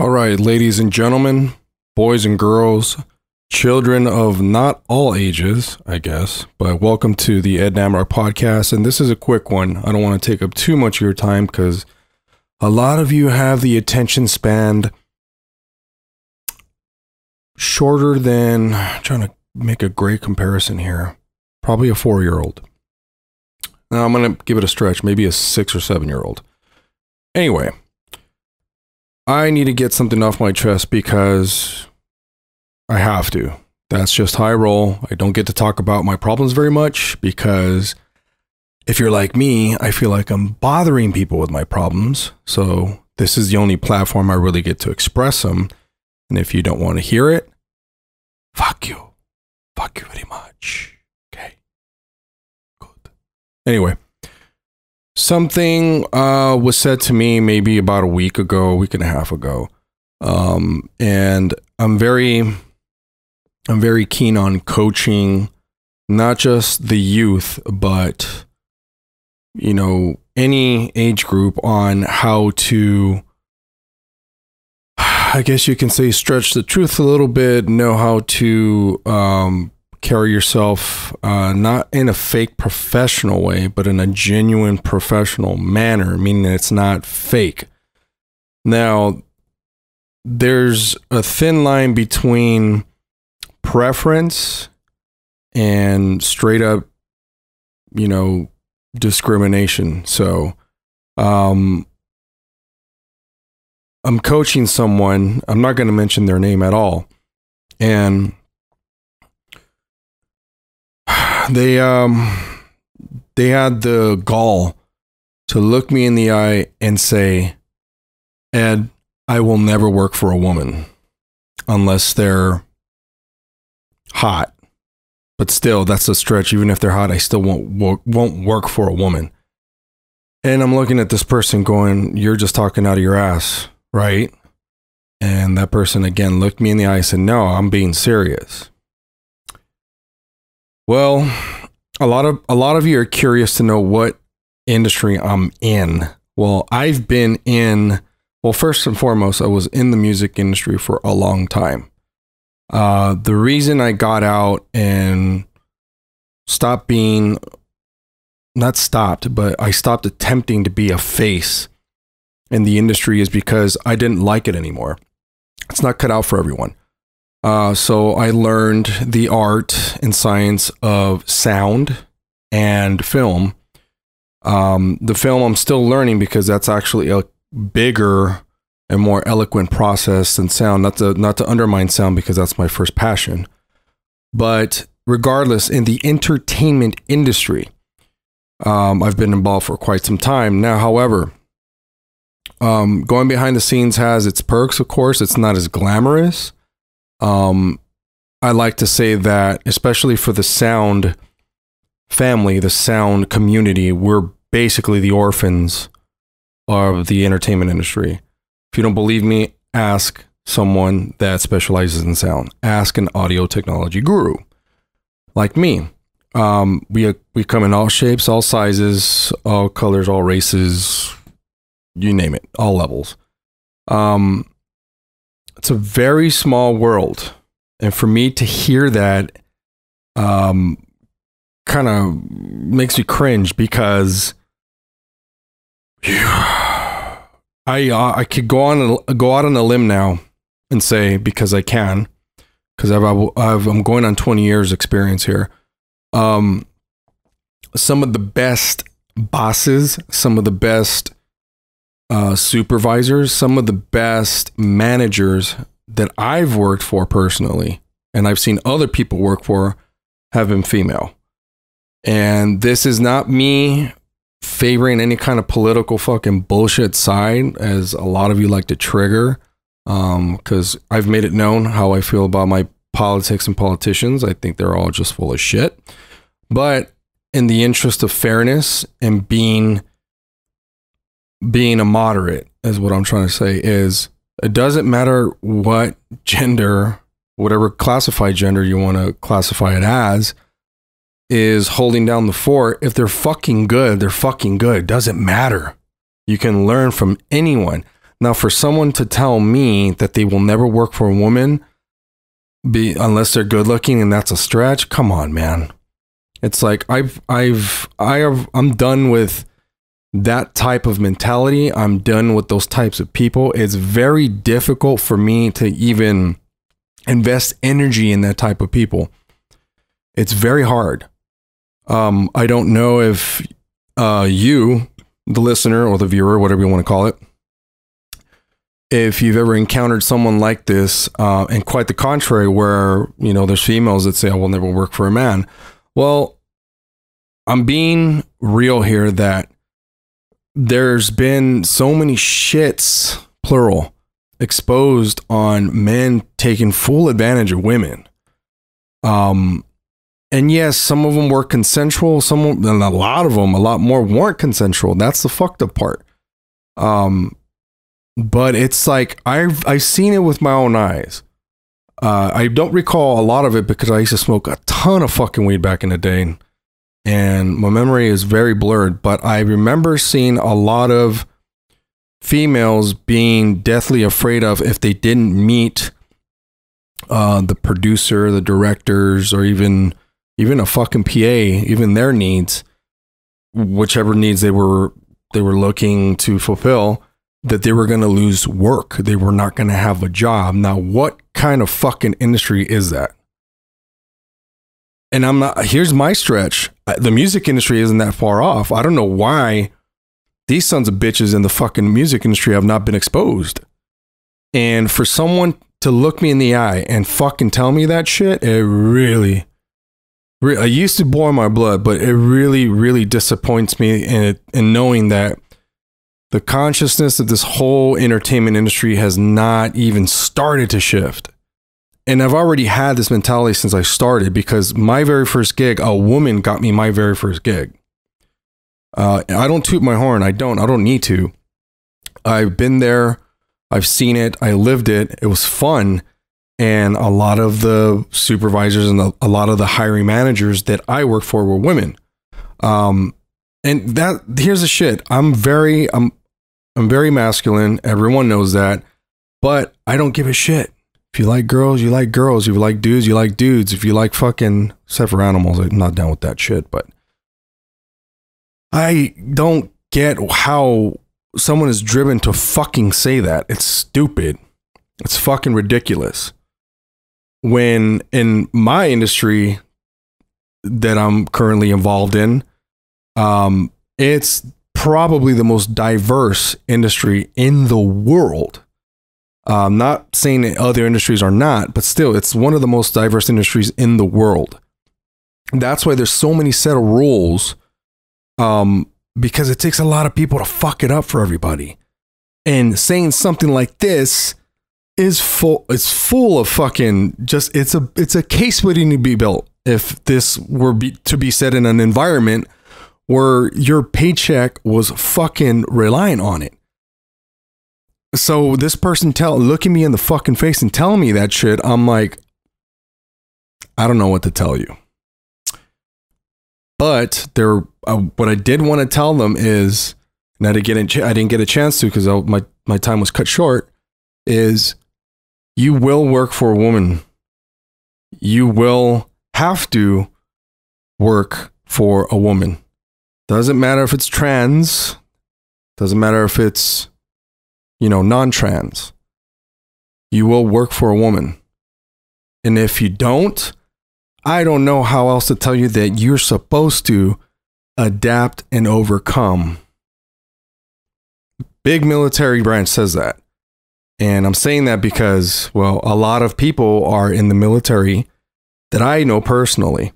All right, ladies and gentlemen, boys and girls, children of not all ages, I guess, but welcome to the Ed Namrock podcast. And this is a quick one. I don't want to take up too much of your time because a lot of you have the attention span shorter than I'm trying to make a great comparison here. Probably a four year old. Now I'm going to give it a stretch, maybe a six or seven year old. Anyway, I need to get something off my chest because I have to. That's just I roll. I don't get to talk about my problems very much because if you're like me, I feel like I'm bothering people with my problems. So this is the only platform I really get to express them. And if you don't want to hear it, fuck you. Fuck you very much. Okay. Good. Anyway, something uh, was said to me maybe about a week ago, a week and a half ago, um, and I'm very, I'm very keen on coaching, not just the youth, but you know any age group on how to. I guess you can say stretch the truth a little bit, know how to um, carry yourself uh, not in a fake professional way, but in a genuine professional manner, meaning it's not fake. Now, there's a thin line between preference and straight up, you know, discrimination. So, um, I'm coaching someone, I'm not going to mention their name at all. And they um they had the gall to look me in the eye and say, Ed, I will never work for a woman unless they're hot. But still, that's a stretch. Even if they're hot, I still won't won't work for a woman. And I'm looking at this person going, You're just talking out of your ass, right? And that person again looked me in the eye and said, No, I'm being serious. Well, a lot of a lot of you are curious to know what industry I'm in. Well, I've been in well, first and foremost, I was in the music industry for a long time. Uh, the reason I got out and stopped being not stopped, but I stopped attempting to be a face in the industry is because I didn't like it anymore. It's not cut out for everyone. Uh, so I learned the art and science of sound and film. Um, the film I'm still learning because that's actually a bigger and more eloquent process than sound. Not to not to undermine sound because that's my first passion, but regardless, in the entertainment industry, um, I've been involved for quite some time now. However, um, going behind the scenes has its perks. Of course, it's not as glamorous um, I like to say that, especially for the sound family, the sound community, we're basically the orphans of the entertainment industry. If you don't believe me, ask someone that specializes in sound. Ask an audio technology guru like me. Um, we we come in all shapes, all sizes, all colors, all races, you name it, all levels. Um, it's a very small world. And for me to hear that um, kind of makes me cringe because I uh, I could go on go out on a limb now and say because I can because I've, I've I'm going on 20 years experience here. Um, some of the best bosses, some of the best uh, supervisors, some of the best managers that I've worked for personally, and I've seen other people work for, have been female. And this is not me favoring any kind of political fucking bullshit side, as a lot of you like to trigger. Because um, I've made it known how I feel about my politics and politicians. I think they're all just full of shit. But in the interest of fairness and being being a moderate is what I'm trying to say is it doesn't matter what gender, whatever classified gender you want to classify it as, is holding down the fort. If they're fucking good, they're fucking good. Doesn't matter. You can learn from anyone. Now, for someone to tell me that they will never work for a woman, be unless they're good looking, and that's a stretch. Come on, man. It's like I've I've I have I'm done with that type of mentality. I'm done with those types of people. It's very difficult for me to even invest energy in that type of people. It's very hard. Um, I don't know if uh, you, the listener or the viewer, whatever you want to call it, if you've ever encountered someone like this, uh, and quite the contrary, where you know there's females that say, "I will never work for a man." Well, I'm being real here that there's been so many shits, plural, exposed on men taking full advantage of women. Um, and yes, some of them were consensual. Some, and a lot of them, a lot more weren't consensual. That's the fucked up part. Um, but it's like I've I've seen it with my own eyes. Uh, I don't recall a lot of it because I used to smoke a ton of fucking weed back in the day, and my memory is very blurred. But I remember seeing a lot of females being deathly afraid of if they didn't meet uh, the producer, the directors, or even even a fucking PA, even their needs, whichever needs they were they were looking to fulfill that they were going to lose work. They were not going to have a job. Now, what kind of fucking industry is that? And I'm not, here's my stretch. The music industry isn't that far off. I don't know why these sons of bitches in the fucking music industry have not been exposed. And for someone to look me in the eye and fucking tell me that shit, it really, really I used to boil my blood, but it really, really disappoints me in, in knowing that the consciousness of this whole entertainment industry has not even started to shift. And I've already had this mentality since I started because my very first gig, a woman got me my very first gig. Uh, I don't toot my horn. I don't. I don't need to. I've been there. I've seen it. I lived it. It was fun. And a lot of the supervisors and the, a lot of the hiring managers that I work for were women. Um, and that here's the shit. I'm very I'm I'm very masculine. Everyone knows that. But I don't give a shit. If you like girls, you like girls. If you like dudes, you like dudes. If you like fucking, for animals, I'm not down with that shit. But I don't get how someone is driven to fucking say that. It's stupid. It's fucking ridiculous. When in my industry that I'm currently involved in, um, it's probably the most diverse industry in the world. I'm not saying that other industries are not, but still, it's one of the most diverse industries in the world. That's why there's so many set of rules, um, because it takes a lot of people to fuck it up for everybody. And saying something like this is full. It's full of fucking just. It's a it's a case waiting to be built. If this were be, to be said in an environment where your paycheck was fucking relying on it. So this person tell looking me in the fucking face and telling me that shit, I'm like, I don't know what to tell you. But there, uh, what I did want to tell them is, and I didn't get a, I didn't get a chance to because my my time was cut short. Is you will work for a woman. You will have to work for a woman doesn't matter if it's trans, doesn't matter if it's, you know, non trans. You will work for a woman. And if you don't, I don't know how else to tell you that you're supposed to adapt and overcome. Big military branch says that. And I'm saying that because, well, a lot of people are in the military that I know personally,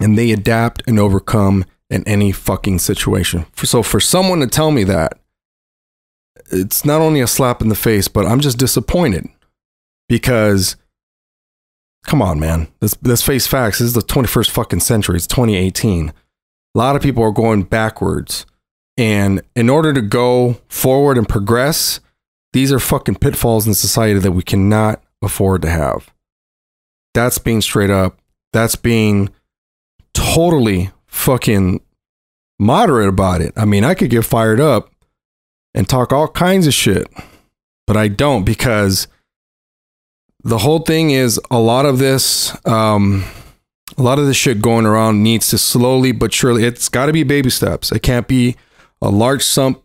and they adapt and overcome in any fucking situation. So for someone to tell me that, it's not only a slap in the face, but I'm just disappointed because come on, man. Let's, let's face facts. This is the 21st fucking century. It's 2018. A lot of people are going backwards. And in order to go forward and progress, these are fucking pitfalls in society that we cannot afford to have. That's being straight up. That's being totally fucking moderate about it. I mean, I could get fired up and talk all kinds of shit. but I don't because the whole thing is a lot of this, um, a lot of this shit going around needs to slowly but surely. It's got to be baby steps. It can't be a large sum,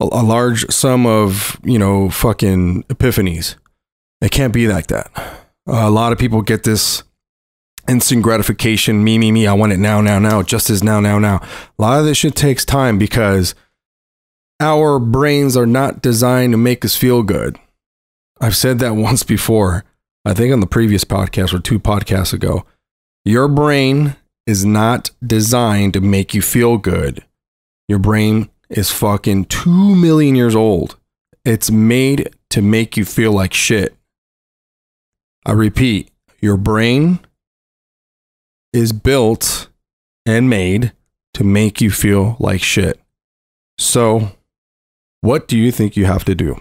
a, large sum of you know fucking epiphanies. It can't be like that. a lot of people get this instant gratification, me, me, me. I want it now, now, now. Just as now, now, now. A lot of this shit takes time because our brains are not designed to make us feel good. I've said that once before. I think on the previous podcast or two podcasts ago. Your brain is not designed to make you feel good. Your brain is fucking 2 million years old. It's made to make you feel like shit. I repeat, your brain is built and made to make you feel like shit. So, what do you think you have to do?